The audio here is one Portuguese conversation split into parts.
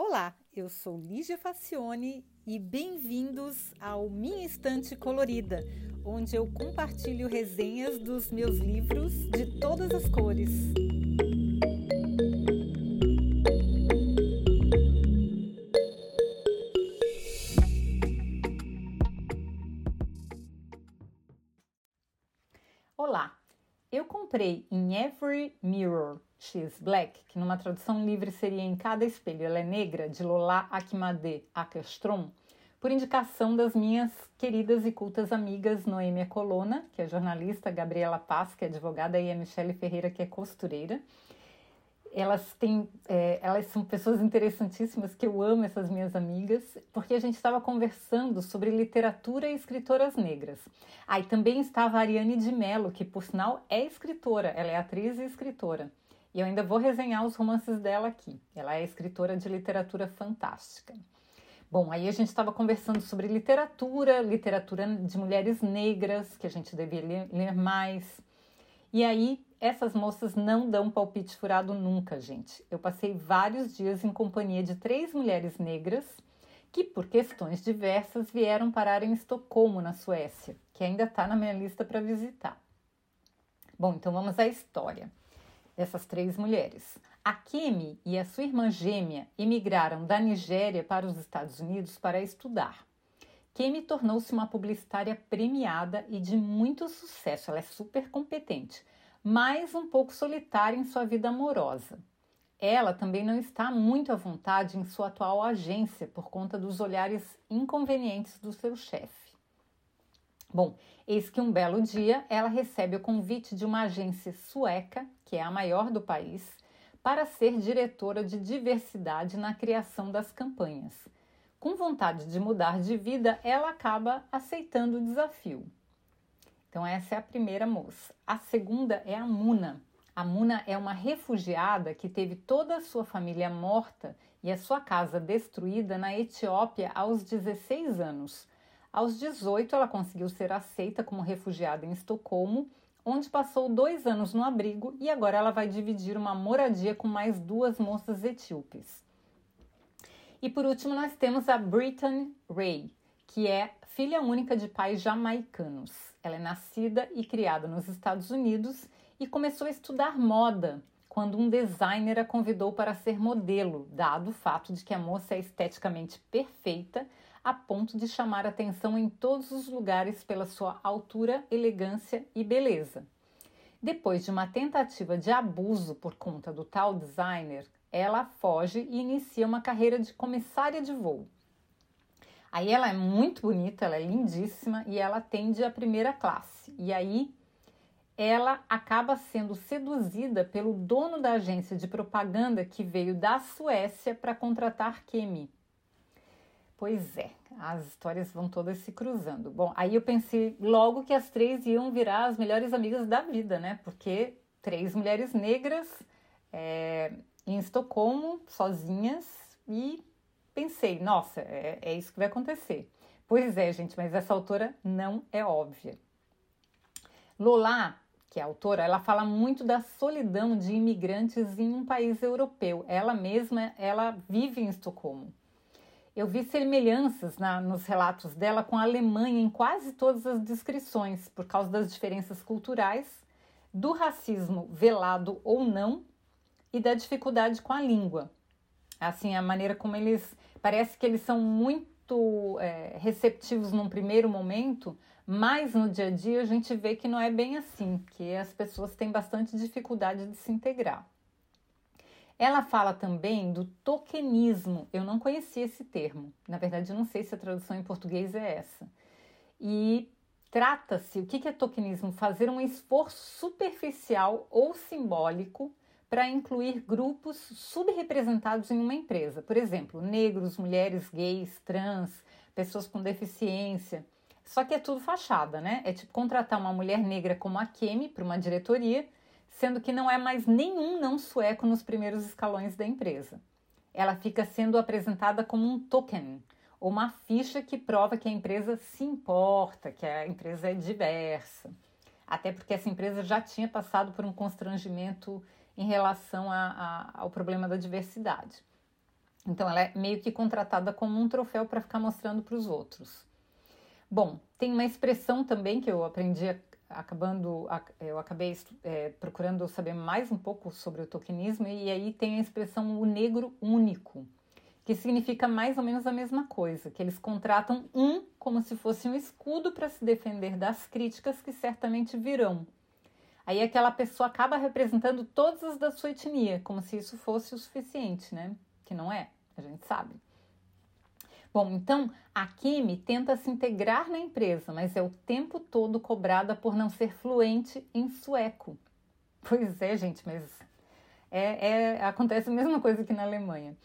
Olá, eu sou Lígia Facione e bem-vindos ao Minha Estante Colorida, onde eu compartilho resenhas dos meus livros de todas as cores. Olá, eu comprei em Every Mirror X Black, que numa tradução livre seria Em Cada Espelho Ela é Negra, de Lola Akimade Ackerstrom, por indicação das minhas queridas e cultas amigas Noêmia Colonna, que é jornalista, Gabriela Paz, que é advogada, e a Michele Ferreira, que é costureira. Elas têm, é, elas são pessoas interessantíssimas que eu amo essas minhas amigas, porque a gente estava conversando sobre literatura e escritoras negras. Aí ah, também estava a Ariane de Mello, que por sinal é escritora, ela é atriz e escritora. E eu ainda vou resenhar os romances dela aqui. Ela é escritora de literatura fantástica. Bom, aí a gente estava conversando sobre literatura, literatura de mulheres negras, que a gente deveria ler mais. E aí, essas moças não dão palpite furado nunca, gente. Eu passei vários dias em companhia de três mulheres negras que, por questões diversas, vieram parar em Estocolmo, na Suécia, que ainda está na minha lista para visitar. Bom, então vamos à história dessas três mulheres. A Kemi e a sua irmã gêmea emigraram da Nigéria para os Estados Unidos para estudar. Kemi tornou-se uma publicitária premiada e de muito sucesso. Ela é super competente, mas um pouco solitária em sua vida amorosa. Ela também não está muito à vontade em sua atual agência por conta dos olhares inconvenientes do seu chefe. Bom, eis que um belo dia ela recebe o convite de uma agência sueca, que é a maior do país, para ser diretora de diversidade na criação das campanhas. Com vontade de mudar de vida, ela acaba aceitando o desafio. Então, essa é a primeira moça. A segunda é a Muna. A Muna é uma refugiada que teve toda a sua família morta e a sua casa destruída na Etiópia aos 16 anos aos 18, ela conseguiu ser aceita como refugiada em Estocolmo, onde passou dois anos no abrigo e agora ela vai dividir uma moradia com mais duas moças etíopes. E por último, nós temos a Brittany Ray, que é filha única de pais jamaicanos. Ela é nascida e criada nos Estados Unidos e começou a estudar moda quando um designer a convidou para ser modelo, dado o fato de que a moça é esteticamente perfeita, a ponto de chamar atenção em todos os lugares pela sua altura, elegância e beleza. Depois de uma tentativa de abuso por conta do tal designer, ela foge e inicia uma carreira de comissária de voo. Aí ela é muito bonita, ela é lindíssima e ela atende a primeira classe. E aí ela acaba sendo seduzida pelo dono da agência de propaganda que veio da Suécia para contratar Kemi. Pois é, as histórias vão todas se cruzando. Bom, aí eu pensei logo que as três iam virar as melhores amigas da vida, né? Porque três mulheres negras é, em Estocolmo, sozinhas, e pensei, nossa, é, é isso que vai acontecer. Pois é, gente, mas essa autora não é óbvia. Lola, que é a autora, ela fala muito da solidão de imigrantes em um país europeu. Ela mesma, ela vive em Estocolmo. Eu vi semelhanças na, nos relatos dela com a Alemanha em quase todas as descrições, por causa das diferenças culturais, do racismo velado ou não e da dificuldade com a língua. Assim, a maneira como eles. Parece que eles são muito é, receptivos num primeiro momento, mas no dia a dia a gente vê que não é bem assim, que as pessoas têm bastante dificuldade de se integrar. Ela fala também do tokenismo. Eu não conhecia esse termo. Na verdade, eu não sei se a tradução em português é essa. E trata-se, o que é tokenismo? Fazer um esforço superficial ou simbólico para incluir grupos subrepresentados em uma empresa. Por exemplo, negros, mulheres, gays, trans, pessoas com deficiência. Só que é tudo fachada, né? É tipo contratar uma mulher negra como a Kemi para uma diretoria sendo que não é mais nenhum não sueco nos primeiros escalões da empresa. Ela fica sendo apresentada como um token, ou uma ficha que prova que a empresa se importa, que a empresa é diversa. Até porque essa empresa já tinha passado por um constrangimento em relação a, a, ao problema da diversidade. Então ela é meio que contratada como um troféu para ficar mostrando para os outros. Bom, tem uma expressão também que eu aprendi acabando, eu acabei é, procurando saber mais um pouco sobre o tokenismo e aí tem a expressão o negro único, que significa mais ou menos a mesma coisa, que eles contratam um como se fosse um escudo para se defender das críticas que certamente virão. Aí aquela pessoa acaba representando todas as da sua etnia, como se isso fosse o suficiente, né? Que não é, a gente sabe. Bom, então a Kimi tenta se integrar na empresa, mas é o tempo todo cobrada por não ser fluente em sueco. Pois é, gente, mas é, é, acontece a mesma coisa que na Alemanha.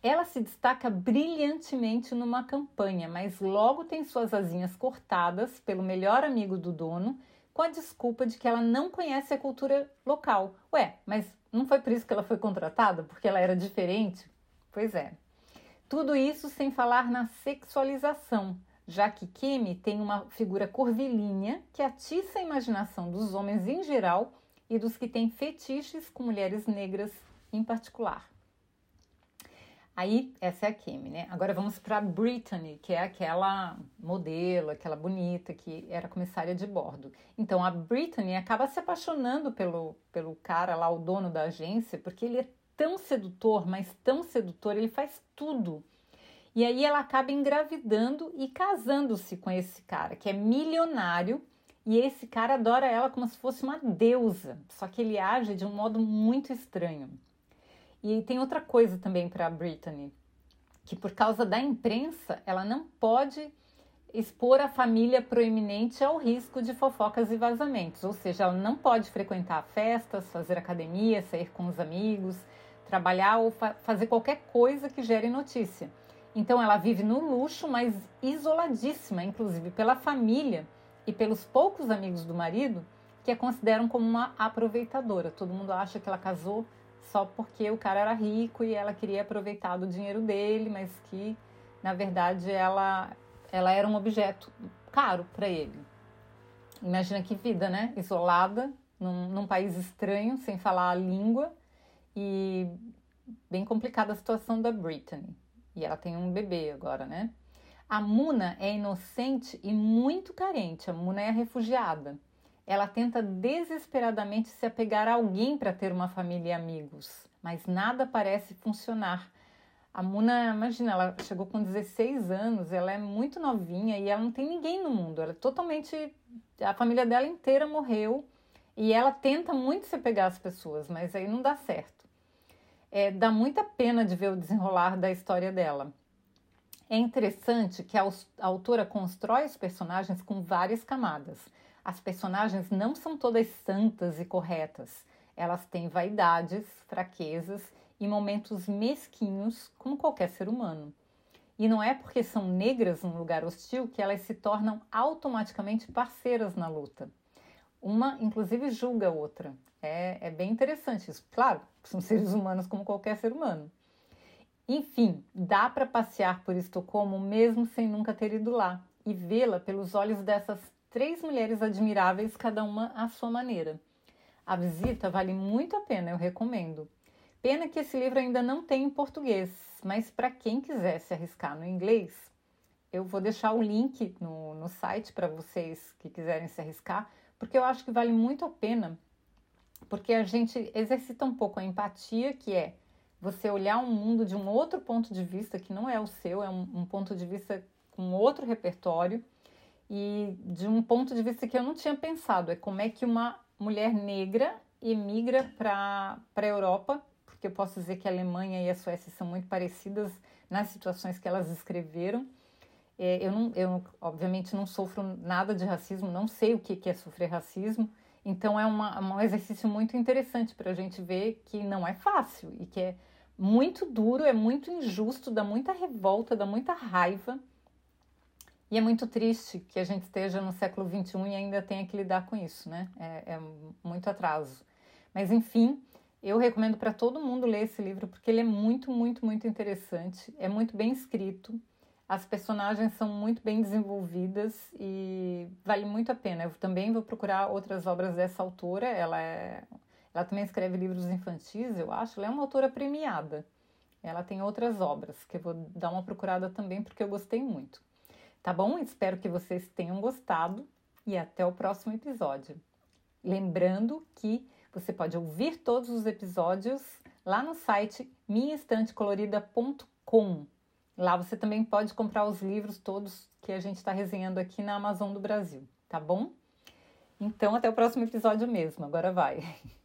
Ela se destaca brilhantemente numa campanha, mas logo tem suas asinhas cortadas pelo melhor amigo do dono, com a desculpa de que ela não conhece a cultura local. Ué, mas não foi por isso que ela foi contratada? Porque ela era diferente? Pois é. Tudo isso sem falar na sexualização, já que Kimi tem uma figura curvilínea que atiça a imaginação dos homens em geral e dos que têm fetiches com mulheres negras em particular. Aí, essa é a Kimi, né? Agora vamos para Brittany, que é aquela modelo, aquela bonita que era comissária de bordo. Então, a Brittany acaba se apaixonando pelo, pelo cara lá, o dono da agência, porque ele é tão sedutor, mas tão sedutor, ele faz tudo. E aí ela acaba engravidando e casando-se com esse cara, que é milionário, e esse cara adora ela como se fosse uma deusa, só que ele age de um modo muito estranho. E tem outra coisa também para a Brittany, que por causa da imprensa, ela não pode expor a família proeminente ao risco de fofocas e vazamentos, ou seja, ela não pode frequentar festas, fazer academia, sair com os amigos, trabalhar ou fa fazer qualquer coisa que gere notícia. Então ela vive no luxo, mas isoladíssima, inclusive pela família e pelos poucos amigos do marido que a consideram como uma aproveitadora. Todo mundo acha que ela casou só porque o cara era rico e ela queria aproveitar do dinheiro dele, mas que na verdade ela ela era um objeto caro para ele. Imagina que vida, né? Isolada, num, num país estranho, sem falar a língua e bem complicada a situação da Brittany. E ela tem um bebê agora, né? A Muna é inocente e muito carente. A Muna é refugiada. Ela tenta desesperadamente se apegar a alguém para ter uma família e amigos, mas nada parece funcionar. A Muna, imagina, ela chegou com 16 anos, ela é muito novinha e ela não tem ninguém no mundo. Ela é totalmente. A família dela inteira morreu e ela tenta muito se apegar às pessoas, mas aí não dá certo é, dá muita pena de ver o desenrolar da história dela. É interessante que a autora constrói os personagens com várias camadas. As personagens não são todas santas e corretas. Elas têm vaidades, fraquezas e momentos mesquinhos, como qualquer ser humano. E não é porque são negras num lugar hostil que elas se tornam automaticamente parceiras na luta. Uma, inclusive, julga a outra. É, é bem interessante isso. Claro, são seres humanos como qualquer ser humano. Enfim, dá para passear por Estocolmo mesmo sem nunca ter ido lá e vê-la pelos olhos dessas três mulheres admiráveis, cada uma à sua maneira. A visita vale muito a pena, eu recomendo. Pena que esse livro ainda não tem em português, mas para quem quiser se arriscar no inglês, eu vou deixar o link no, no site para vocês que quiserem se arriscar, porque eu acho que vale muito a pena porque a gente exercita um pouco a empatia, que é você olhar um mundo de um outro ponto de vista que não é o seu, é um, um ponto de vista com outro repertório e de um ponto de vista que eu não tinha pensado, é como é que uma mulher negra emigra para a Europa, porque eu posso dizer que a Alemanha e a Suécia são muito parecidas nas situações que elas escreveram. É, eu, não, eu, obviamente, não sofro nada de racismo, não sei o que, que é sofrer racismo, então é uma, um exercício muito interessante para a gente ver que não é fácil e que é muito duro, é muito injusto, dá muita revolta, dá muita raiva. E é muito triste que a gente esteja no século XXI e ainda tenha que lidar com isso, né? É, é muito atraso. Mas enfim, eu recomendo para todo mundo ler esse livro porque ele é muito, muito, muito interessante, é muito bem escrito. As personagens são muito bem desenvolvidas e vale muito a pena. Eu também vou procurar outras obras dessa autora. Ela é, ela também escreve livros infantis, eu acho. Ela é uma autora premiada. Ela tem outras obras que eu vou dar uma procurada também porque eu gostei muito. Tá bom? Espero que vocês tenham gostado e até o próximo episódio. Lembrando que você pode ouvir todos os episódios lá no site minhaestantecolorida.com. Lá você também pode comprar os livros todos que a gente está resenhando aqui na Amazon do Brasil, tá bom? Então, até o próximo episódio mesmo. Agora vai.